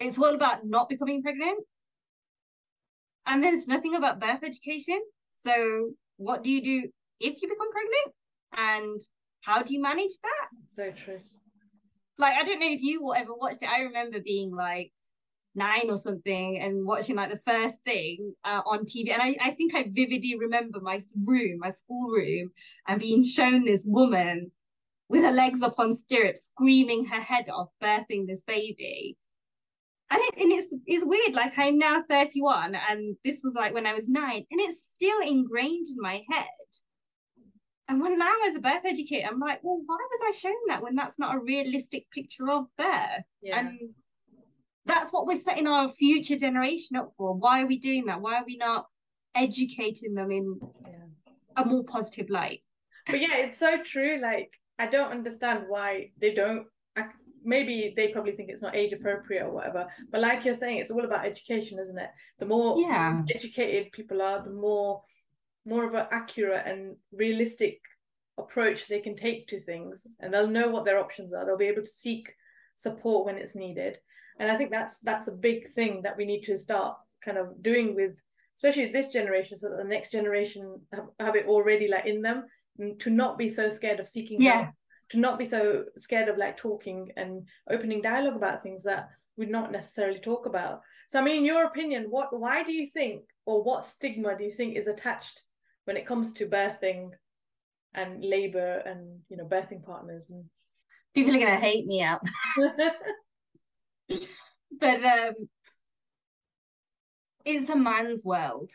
it's all about not becoming pregnant. And there's nothing about birth education. So, what do you do if you become pregnant? And how do you manage that? So true. Like, I don't know if you ever watched it. I remember being like nine or something and watching like the first thing uh, on TV. And I, I think I vividly remember my room, my school room, and being shown this woman with her legs up on stirrups, screaming her head off, birthing this baby and, it, and it's it's weird like i'm now 31 and this was like when i was nine and it's still ingrained in my head and when now as a birth educator i'm like well why was i shown that when that's not a realistic picture of birth yeah. and that's what we're setting our future generation up for. Why are we doing that? Why are we not educating them in yeah. a more positive light? But yeah it's so true. Like i don't understand why they don't maybe they probably think it's not age appropriate or whatever but like you're saying it's all about education isn't it? The more yeah. educated people are the more more of an accurate and realistic approach they can take to things and they'll know what their options are. They'll be able to seek support when it's needed and i think that's that's a big thing that we need to start kind of doing with especially this generation so that the next generation have, have it already like in them to not be so scared of seeking yeah. help to not be so scared of like talking and opening dialogue about things that we'd not necessarily talk about. So, I mean, in your opinion, what, why do you think, or what stigma do you think is attached when it comes to birthing and labor and you know birthing partners and people are gonna hate me out but um it's a man's world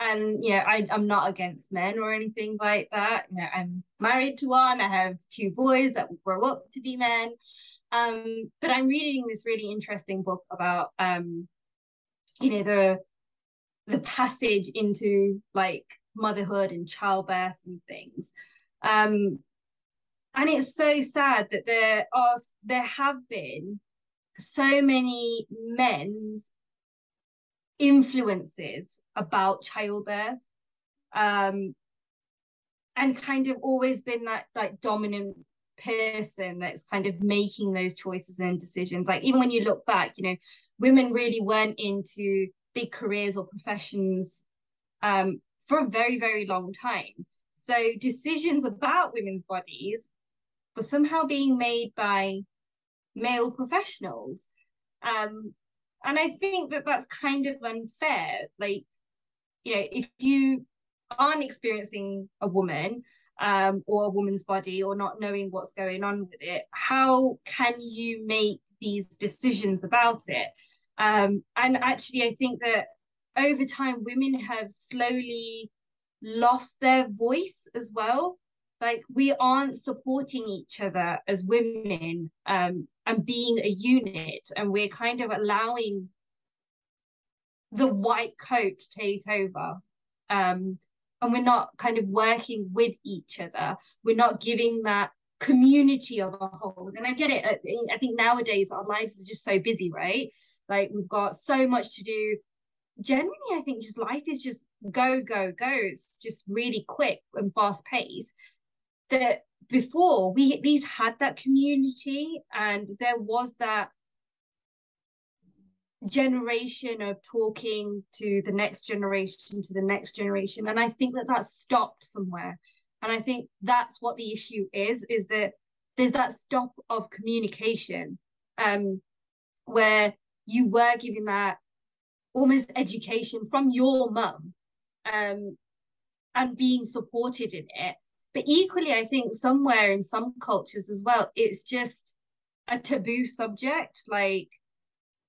and yeah, I, I'm not against men or anything like that. You know, I'm married to one. I have two boys that will grow up to be men. Um, but I'm reading this really interesting book about um, you know, the the passage into like motherhood and childbirth and things. Um, and it's so sad that there are there have been so many men's influences about childbirth um and kind of always been that like dominant person that's kind of making those choices and decisions. Like even when you look back you know women really weren't into big careers or professions um for a very very long time. So decisions about women's bodies were somehow being made by male professionals um and I think that that's kind of unfair. Like, you know, if you aren't experiencing a woman um, or a woman's body or not knowing what's going on with it, how can you make these decisions about it? Um, and actually, I think that over time, women have slowly lost their voice as well. Like, we aren't supporting each other as women um, and being a unit and we're kind of allowing the white coat to take over um, and we're not kind of working with each other. We're not giving that community of a whole. And i get it i think nowadays our lives are just so busy right? Like we've got so much to do. Generally i think just life is just go go go. It's just really quick and fast paced that before we at least had that community and there was that generation of talking to the next generation to the next generation. And i think that that stopped somewhere. And i think that's what the issue is is that there's that stop of communication um where you were giving that almost education from your mum um and being supported in it but equally, I think somewhere in some cultures as well, it's just a taboo subject. Like,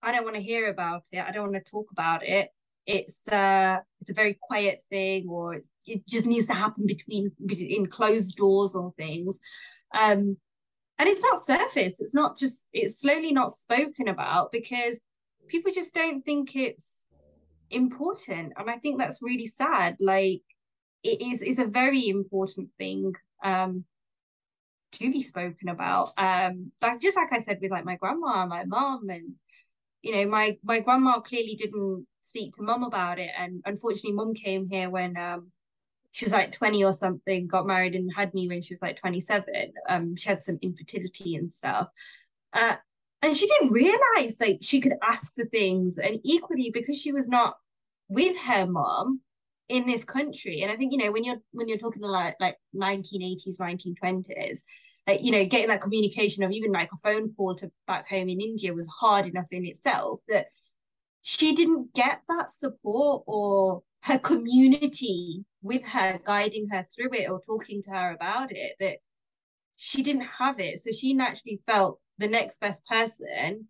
I don't want to hear about it. I don't want to talk about it. it's uh it's a very quiet thing or it just needs to happen between in closed doors or things um and it's not surface it's not just it's slowly not spoken about because people just don't think it's important and i think that's really sad like it is is a very important thing um to be spoken about. Um like just like i said with like my grandma and my mom and you know my my grandma clearly didn't speak to mum about it. And unfortunately mum came here when um she was like 20 or something got married and had me when she was like 27 um she had some infertility and stuff. Uh and she didn't realize like she could ask for things. And equally because she was not with her mom in this country. And i think you know when you're when you're talking like like 1980s 1920s like you know getting that communication of even like a phone call to back home in india was hard enough in itself that she didn't get that support or her community with her guiding her through it or talking to her about it that she didn't have it. So she naturally felt the next best person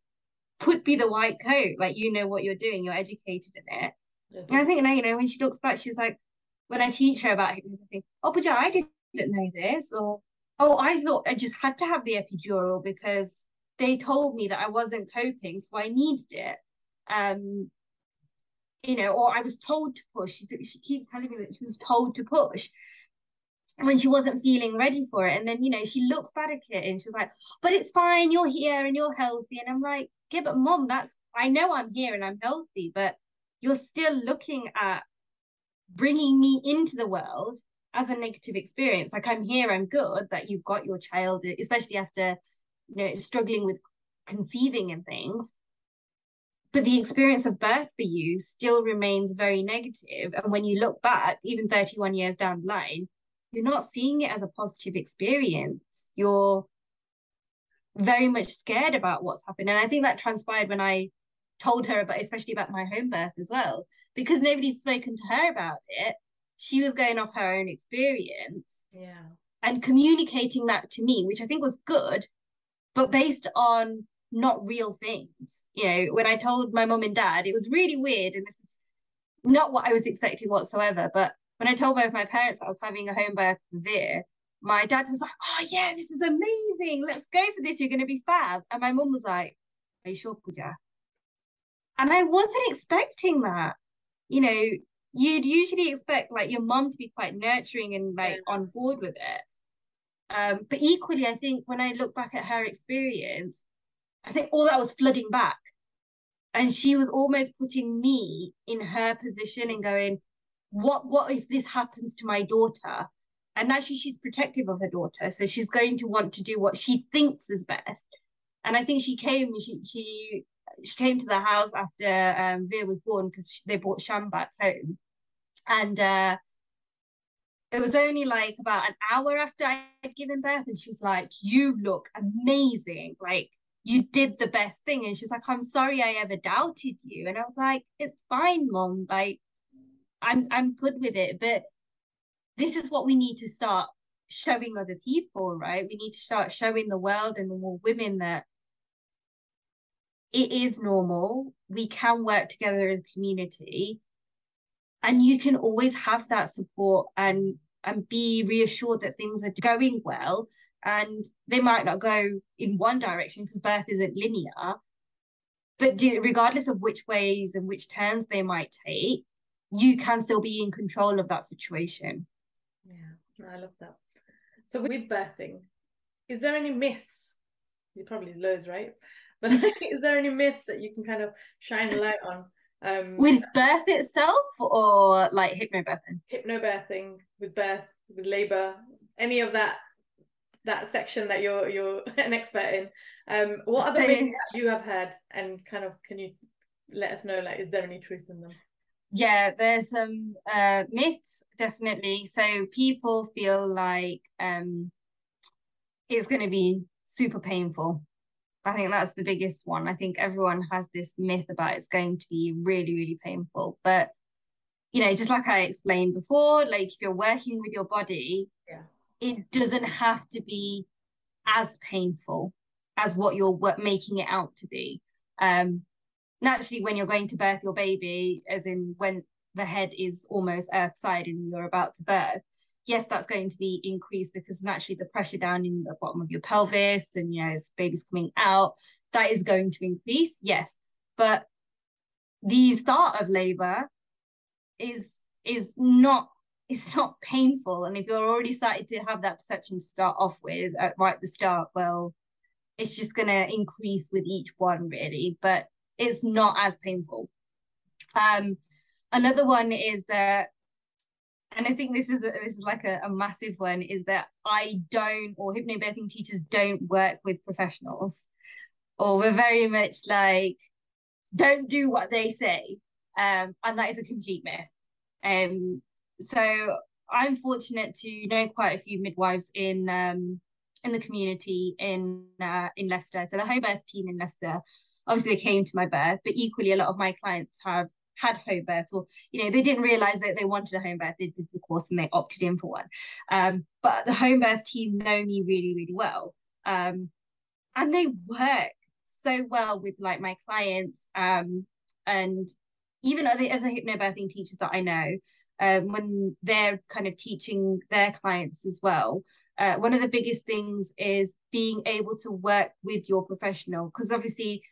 could be the white coat. Like you know what you're doing you're educated in it and I think now, you know, when she looks back, she's like, when I teach her about think, oh, but yeah, I didn't know this. Or, oh, I thought I just had to have the epidural because they told me that I wasn't coping, so I needed it. Um, you know, or I was told to push. She, she keeps telling me that she was told to push when she wasn't feeling ready for it. And then, you know, she looks back at it and she's like, but it's fine, you're here and you're healthy. And I'm like, yeah, but mom, that's, I know I'm here and I'm healthy, but you're still looking at bringing me into the world as a negative experience. Like I'm here, I'm good that you've got your child, especially after you know struggling with conceiving and things. But the experience of birth for you still remains very negative. And when you look back, even 31 years down the line, you're not seeing it as a positive experience. You're very much scared about what's happened. And I think that transpired when I told her about, especially about my home birth as well, because nobody's spoken to her about it. She was going off her own experience. Yeah. And communicating that to me, which I think was good, but based on not real things. You know, when I told my mom and dad, it was really weird. And this is not what I was expecting whatsoever. But when I told both my parents I was having a home birth there, my dad was like, Oh, yeah, this is amazing. Let's go for this. You're going to be fab. And my mom was like, Are you sure, Pooja? And I wasn't expecting that. You know, you'd usually expect like your mom to be quite nurturing and like yeah. on board with it. Um, but equally, I think when I look back at her experience, I think all that was flooding back. And she was almost putting me in her position and going, what what if this happens to my daughter? And naturally she's protective of her daughter. So she's going to want to do what she thinks is best. And I think she came, she she she came to the house after um, Veer was born because they brought Sham back home, and uh, it was only like about an hour after I had given birth, and she was like, "You look amazing! Like you did the best thing." And she's like, "I'm sorry I ever doubted you," and I was like, "It's fine, mom. Like I'm I'm good with it, but." This is what we need to start showing other people, right? We need to start showing the world and more women that it is normal. We can work together as a community. And you can always have that support and and be reassured that things are going well. And they might not go in one direction because birth isn't linear. But do, regardless of which ways and which turns they might take, you can still be in control of that situation. Yeah, I love that. So with birthing, is there any myths? You probably loads, right? But is there any myths that you can kind of shine a light on? Um, with birth itself or like hypnobirthing? Hypnobirthing with birth, with labor, any of that that section that you're you're an expert in. Um, what other myths you have heard and kind of can you let us know like is there any truth in them? Yeah, there's some uh, myths definitely. So people feel like um, it's going to be super painful I think that's the biggest one. I think everyone has this myth about it's going to be really, really painful. But, you know, just like I explained before, like if you're working with your body, yeah. it doesn't have to be as painful as what you're making it out to be. Um, naturally when you're going to birth your baby, as in when the head is almost outside and you're about to birth, yes, that's going to be increased because naturally the pressure down in the bottom of your pelvis and know as baby's coming out, that is going to increase, yes. But the start of labor is is not it's not painful. And if you're already started to have that perception to start off with at right at the start, well, it's just gonna increase with each one really, but it's not as painful. Um another one is that and I think this is a, this is like a, a massive one is that I don't or hypnobirthing teachers don't work with professionals. Or we're very much like don't do what they say. Um and that is a complete myth. Um so I'm fortunate to know quite a few midwives in um in the community in uh, in Leicester. So the home birth team in Leicester obviously they came to my birth but equally a lot of my clients have had home births or you know they didn't realize that they wanted a home birth. They did the course and they opted in for one. Um, but the home birth team know me really really well. Um, and they work so well with like my clients um, and even other other hypnobirthing teachers that I know um, when they're kind of teaching their clients as well uh, one of the biggest things is being able to work with your professional. Because obviously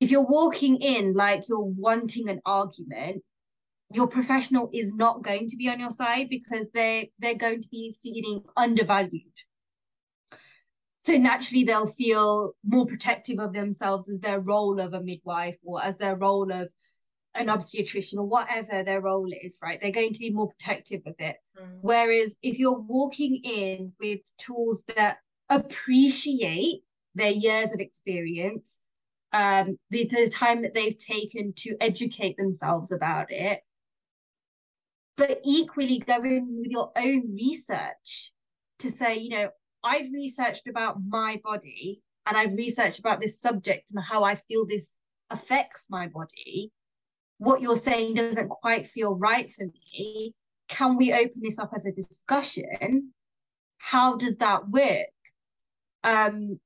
if you're walking in like you're wanting an argument your professional is not going to be on your side because they they're going to be feeling undervalued. So naturally they'll feel more protective of themselves as their role of a midwife or as their role of an obstetrician or whatever their role is right? They're going to be more protective of it. Mm. whereas if you're walking in with tools that appreciate their years of experience um, the, the time that they've taken to educate themselves about it, but equally go in with your own research to say, you know, I've researched about my body and I've researched about this subject and how I feel this affects my body. What you're saying doesn't quite feel right for me. Can we open this up as a discussion? How does that work? Um,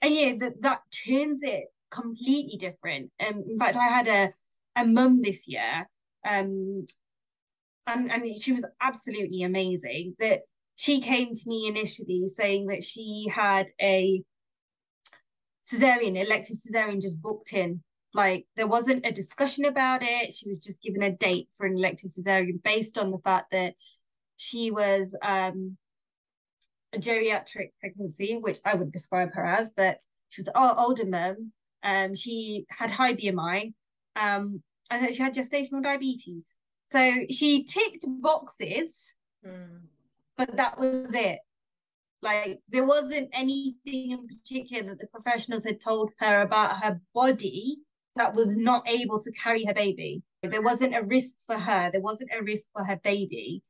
and yeah, that that turns it completely different. Um, in fact, I had a a mum this year, um, and and she was absolutely amazing. That she came to me initially saying that she had a cesarean, elective cesarean, just booked in. Like there wasn't a discussion about it. She was just given a date for an elective cesarean based on the fact that she was um a geriatric pregnancy, which I would describe her as, but she was an older mum um, she had high BMI, um, and that she had gestational diabetes. So she ticked boxes, mm. but that was it. Like there wasn't anything in particular that the professionals had told her about her body that was not able to carry her baby. There wasn't a risk for her. There wasn't a risk for her baby.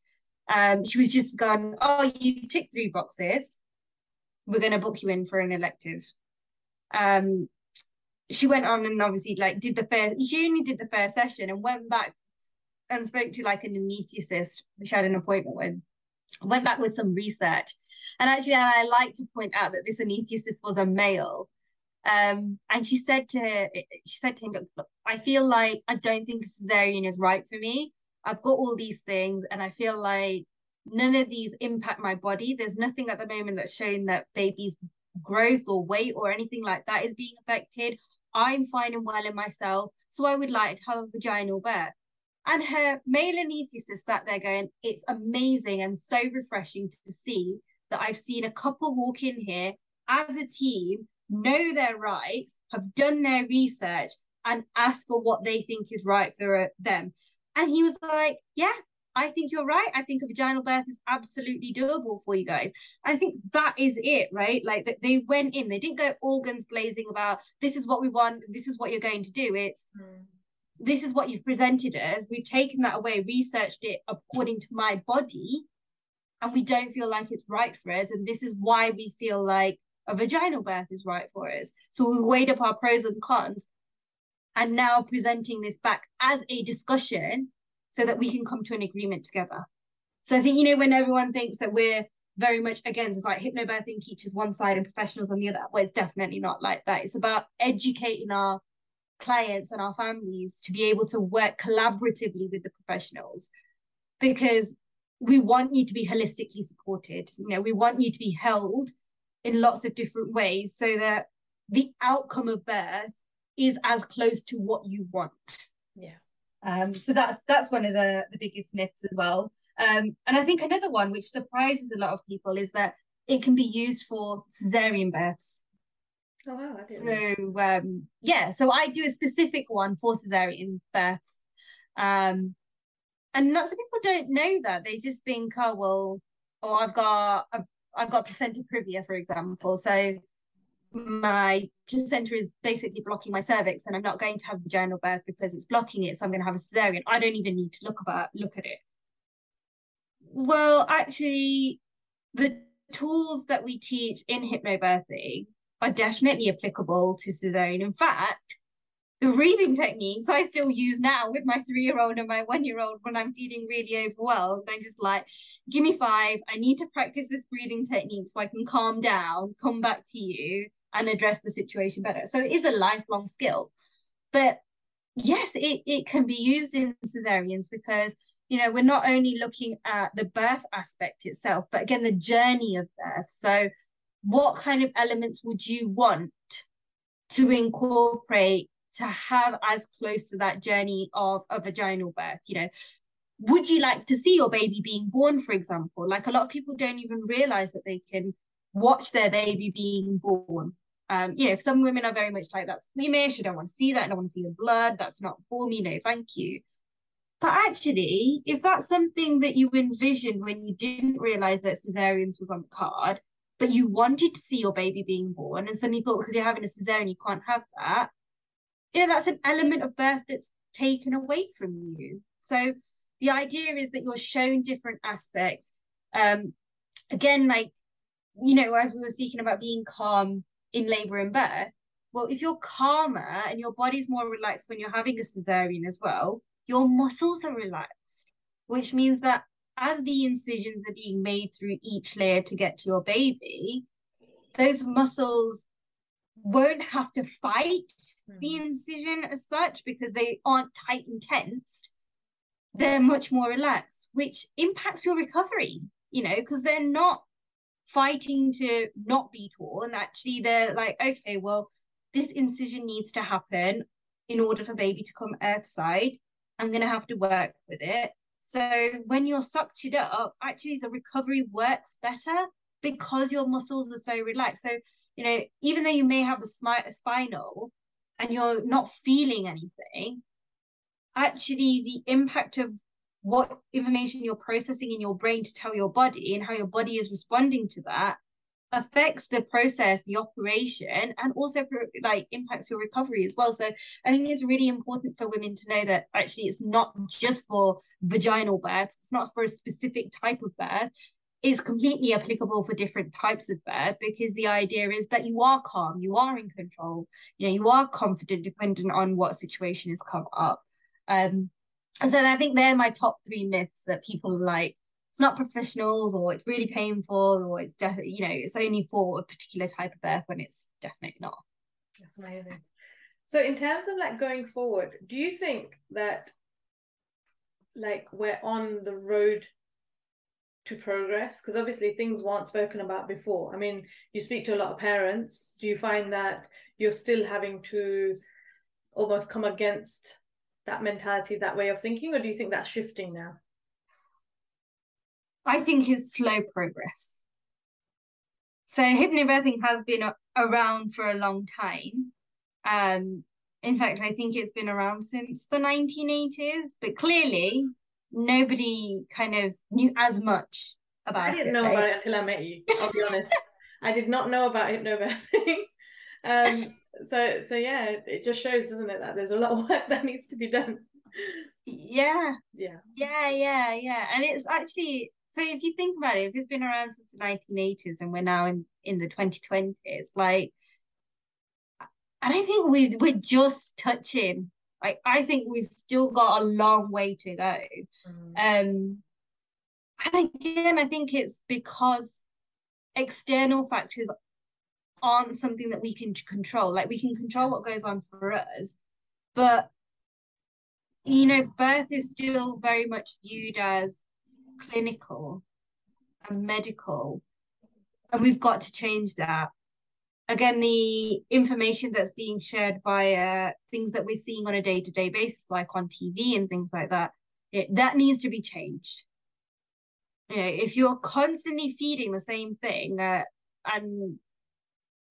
Um, she was just going, oh, you tick three boxes. We're going to book you in for an elective. Um, she went on and obviously like did the first she only did the first session and went back and spoke to like an anaesthetist she had an appointment with. Went back with some research. And actually i like to point out that this anaesthetist was a male. Um and she said to she said to him look, i feel like i don't think cesarean is right for me. I've got all these things and i feel like none of these impact my body. There's nothing at the moment that's showing that babies growth or weight or anything like that is being affected. I'm fine and well in myself, so I would like to have a vaginal birth. And her male anaesthetist sat there going, It's amazing and so refreshing to see that I've seen a couple walk in here as a team, know their rights, have done their research, and ask for what they think is right for uh, them. And he was like, Yeah, I think you're right. I think a vaginal birth is absolutely doable for you guys. I think that is it, right? Like that they went in, they didn't go organs blazing about this is what we want, this is what you're going to do. It's mm. this is what you've presented us. We've taken that away, researched it according to my body, and we don't feel like it's right for us. And this is why we feel like a vaginal birth is right for us. So we weighed up our pros and cons and now presenting this back as a discussion so that we can come to an agreement together. So I think, you know, when everyone thinks that we're very much against like hypnobirthing teachers one side and professionals on the other, well, it's definitely not like that. It's about educating our clients and our families to be able to work collaboratively with the professionals because we want you to be holistically supported. You know, we want you to be held in lots of different ways so that the outcome of birth is as close to what you want. Um, so that's that's one of the the biggest myths as well. Um, and I think another one which surprises a lot of people is that it can be used for cesarean births. Oh wow, I didn't So um, yeah, so I do a specific one for cesarean births. Um, and lots of people don't know that. They just think, oh well, oh I've got I've, I've got placenta previa, for example. So my placenta is basically blocking my cervix and I'm not going to have vaginal birth because it's blocking it. So I'm going to have a cesarean. I don't even need to look about look at it. Well, actually, the tools that we teach in hypnobirthing are definitely applicable to cesarean. In fact, the breathing techniques I still use now with my three year old and my one year old when I'm feeling really overwhelmed. I'm just like, give me five. I need to practice this breathing technique so I can calm down, come back to you, and address the situation better. So it is a lifelong skill. But yes, it, it can be used in cesareans because, you know, we're not only looking at the birth aspect itself, but again, the journey of birth. So, what kind of elements would you want to incorporate to have as close to that journey of a vaginal birth? You know, would you like to see your baby being born, for example? Like a lot of people don't even realize that they can watch their baby being born um, you know, some women are very much like that's squeamish. I don't want to see that. I don't want to see the blood. That's not for me. No, thank you. But actually, if that's something that you envisioned when you didn't realize that cesareans was on the card, but you wanted to see your baby being born, and suddenly thought because you're having a cesarean you can't have that, you know, that's an element of birth that's taken away from you. So the idea is that you're shown different aspects. Um, again, like you know, as we were speaking about being calm in labor and birth. Well, if you're calmer and your body's more relaxed when you're having a cesarean as well, your muscles are relaxed, which means that as the incisions are being made through each layer to get to your baby, those muscles won't have to fight the hmm. incision as such because they aren't tight and tensed. They're much more relaxed, which impacts your recovery, you know, because they're not fighting to not be tall and Actually, they're like, okay, well, this incision needs to happen in order for baby to come earthside. I'm going to have to work with it. So when you're suctioned up, actually the recovery works better because your muscles are so relaxed. So, you know, even though you may have the smi- spinal and you're not feeling anything, actually the impact of what information you're processing in your brain to tell your body and how your body is responding to that affects the process the operation and also like impacts your recovery as well. So i think it's really important for women to know that actually it's not just for vaginal birth it's not for a specific type of birth. It's completely applicable for different types of birth because the idea is that you are calm you are in control you know you are confident dependent on what situation has come up. Um and so I think they're my top three myths that people like. It's not professionals, or it's really painful, or it's definitely you know it's only for a particular type of birth when it's definitely not. That's amazing. So in terms of like going forward, do you think that like we're on the road to progress? Because obviously things weren't spoken about before. I mean, you speak to a lot of parents. Do you find that you're still having to almost come against that mentality, that way of thinking, or do you think that's shifting now? I think it's slow progress. So hypnobirthing has been a- around for a long time. Um, in fact, I think it's been around since the 1980s, but clearly nobody kind of knew as much about it. I didn't know right? about it until I met you, I'll be honest. I did not know about hypnobirthing. um, so so yeah it just shows doesn't it that there's a lot of work that needs to be done. Yeah. Yeah. Yeah yeah yeah. And it's actually so if you think about it if it's been around since the 1980s and we're now in in the 2020s like I don't think we we're just touching like I think we've still got a long way to go. Mm. um and again I think it's because external factors aren't something that we can control. Like we can control what goes on for us, but you know, birth is still very much viewed as clinical and medical, and we've got to change that. Again, the information that's being shared via things that we're seeing on a day to day basis, like on TV and things like that, it, that needs to be changed. You know, if you're constantly feeding the same thing, uh, and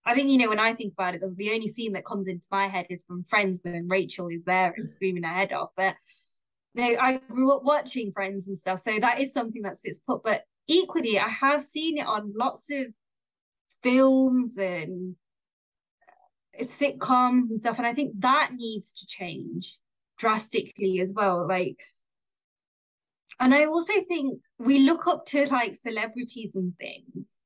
I think, you know, when I think about it, the only scene that comes into my head is from Friends when Rachel is there and screaming her head off. But know, I grew up watching Friends and stuff, so that is something that sits put. But equally, I have seen it on lots of films and sitcoms and stuff, and I think that needs to change drastically as well. Like, and I also think we look up to like celebrities and things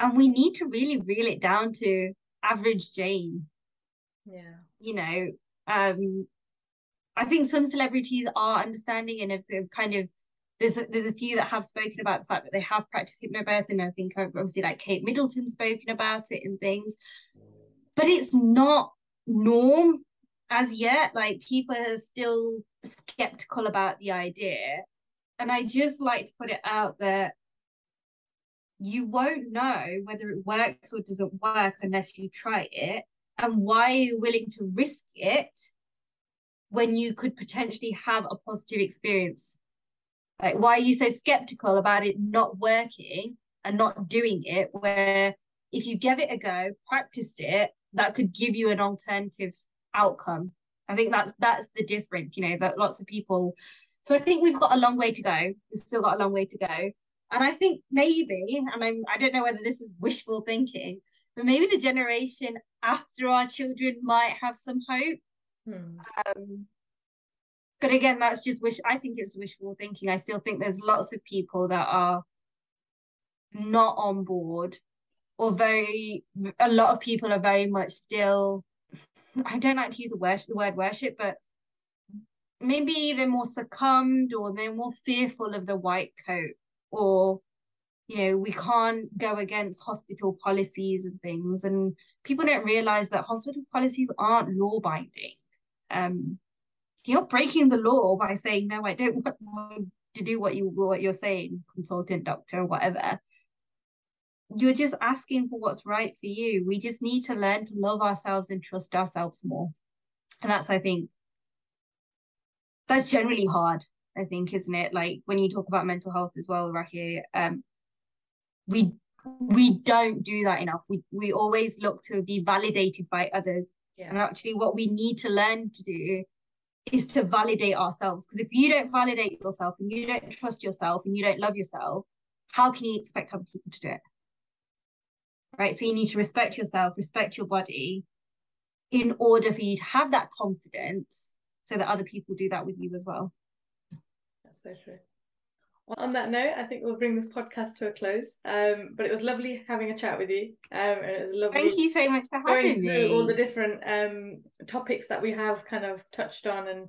and we need to really reel it down to average Jane. Yeah. You know, um, I think some celebrities are understanding and have kind of there's a, there's a few that have spoken about the fact that they have practiced hypnobirth, and I think obviously like Kate Middleton spoken about it and things, but it's not norm as yet. Like people are still skeptical about the idea, and I just like to put it out there you won't know whether it works or doesn't work unless you try it. And why are you willing to risk it when you could potentially have a positive experience? Like, why are you so skeptical about it not working and not doing it? Where if you give it a go, practiced it, that could give you an alternative outcome. I think that's that's the difference, you know, that lots of people. So I think we've got a long way to go. We've still got a long way to go. And I think maybe, and I'm I don't know whether this is wishful thinking, but maybe the generation after our children might have some hope. Hmm. Um, but again, that's just wish. I think it's wishful thinking. I still think there's lots of people that are not on board, or very. A lot of people are very much still. I don't like to use the word the word worship, but maybe they're more succumbed or they're more fearful of the white coat or you know we can't go against hospital policies and things and people don't realize that hospital policies aren't law binding um you're breaking the law by saying no i don't want to do what you what you're saying consultant doctor whatever. You're just asking for what's right for you. We just need to learn to love ourselves and trust ourselves more. And that's i think that's generally hard I think, isn't it? Like when you talk about mental health as well, Raki, um, we we don't do that enough. We we always look to be validated by others. Yeah. And actually what we need to learn to do is to validate ourselves. Because if you don't validate yourself and you don't trust yourself and you don't love yourself, how can you expect other people to do it? Right. So you need to respect yourself, respect your body in order for you to have that confidence so that other people do that with you as well. That's so true. On that note, I think we'll bring this podcast to a close. Um, but it was lovely having a chat with you. Um, it was lovely. Thank you so much for having me. All the different um topics that we have kind of touched on and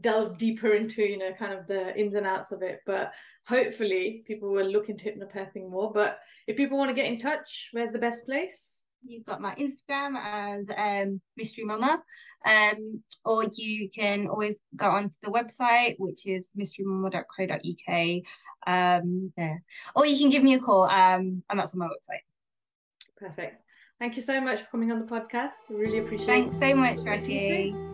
delve deeper into, you know, kind of the ins and outs of it. But hopefully, people will look into hypnobirthing more. But if people want to get in touch, where's the best place? You've got my Instagram as um, Mystrimumma, um, or you can always go onto the website, which is mystrimumma.co.uk. Um, yeah. Or you can give me a call, um, and that's on my website. Perfect. Thank you so much for coming on the podcast. Really appreciate Thanks it. Thanks so much, Raki.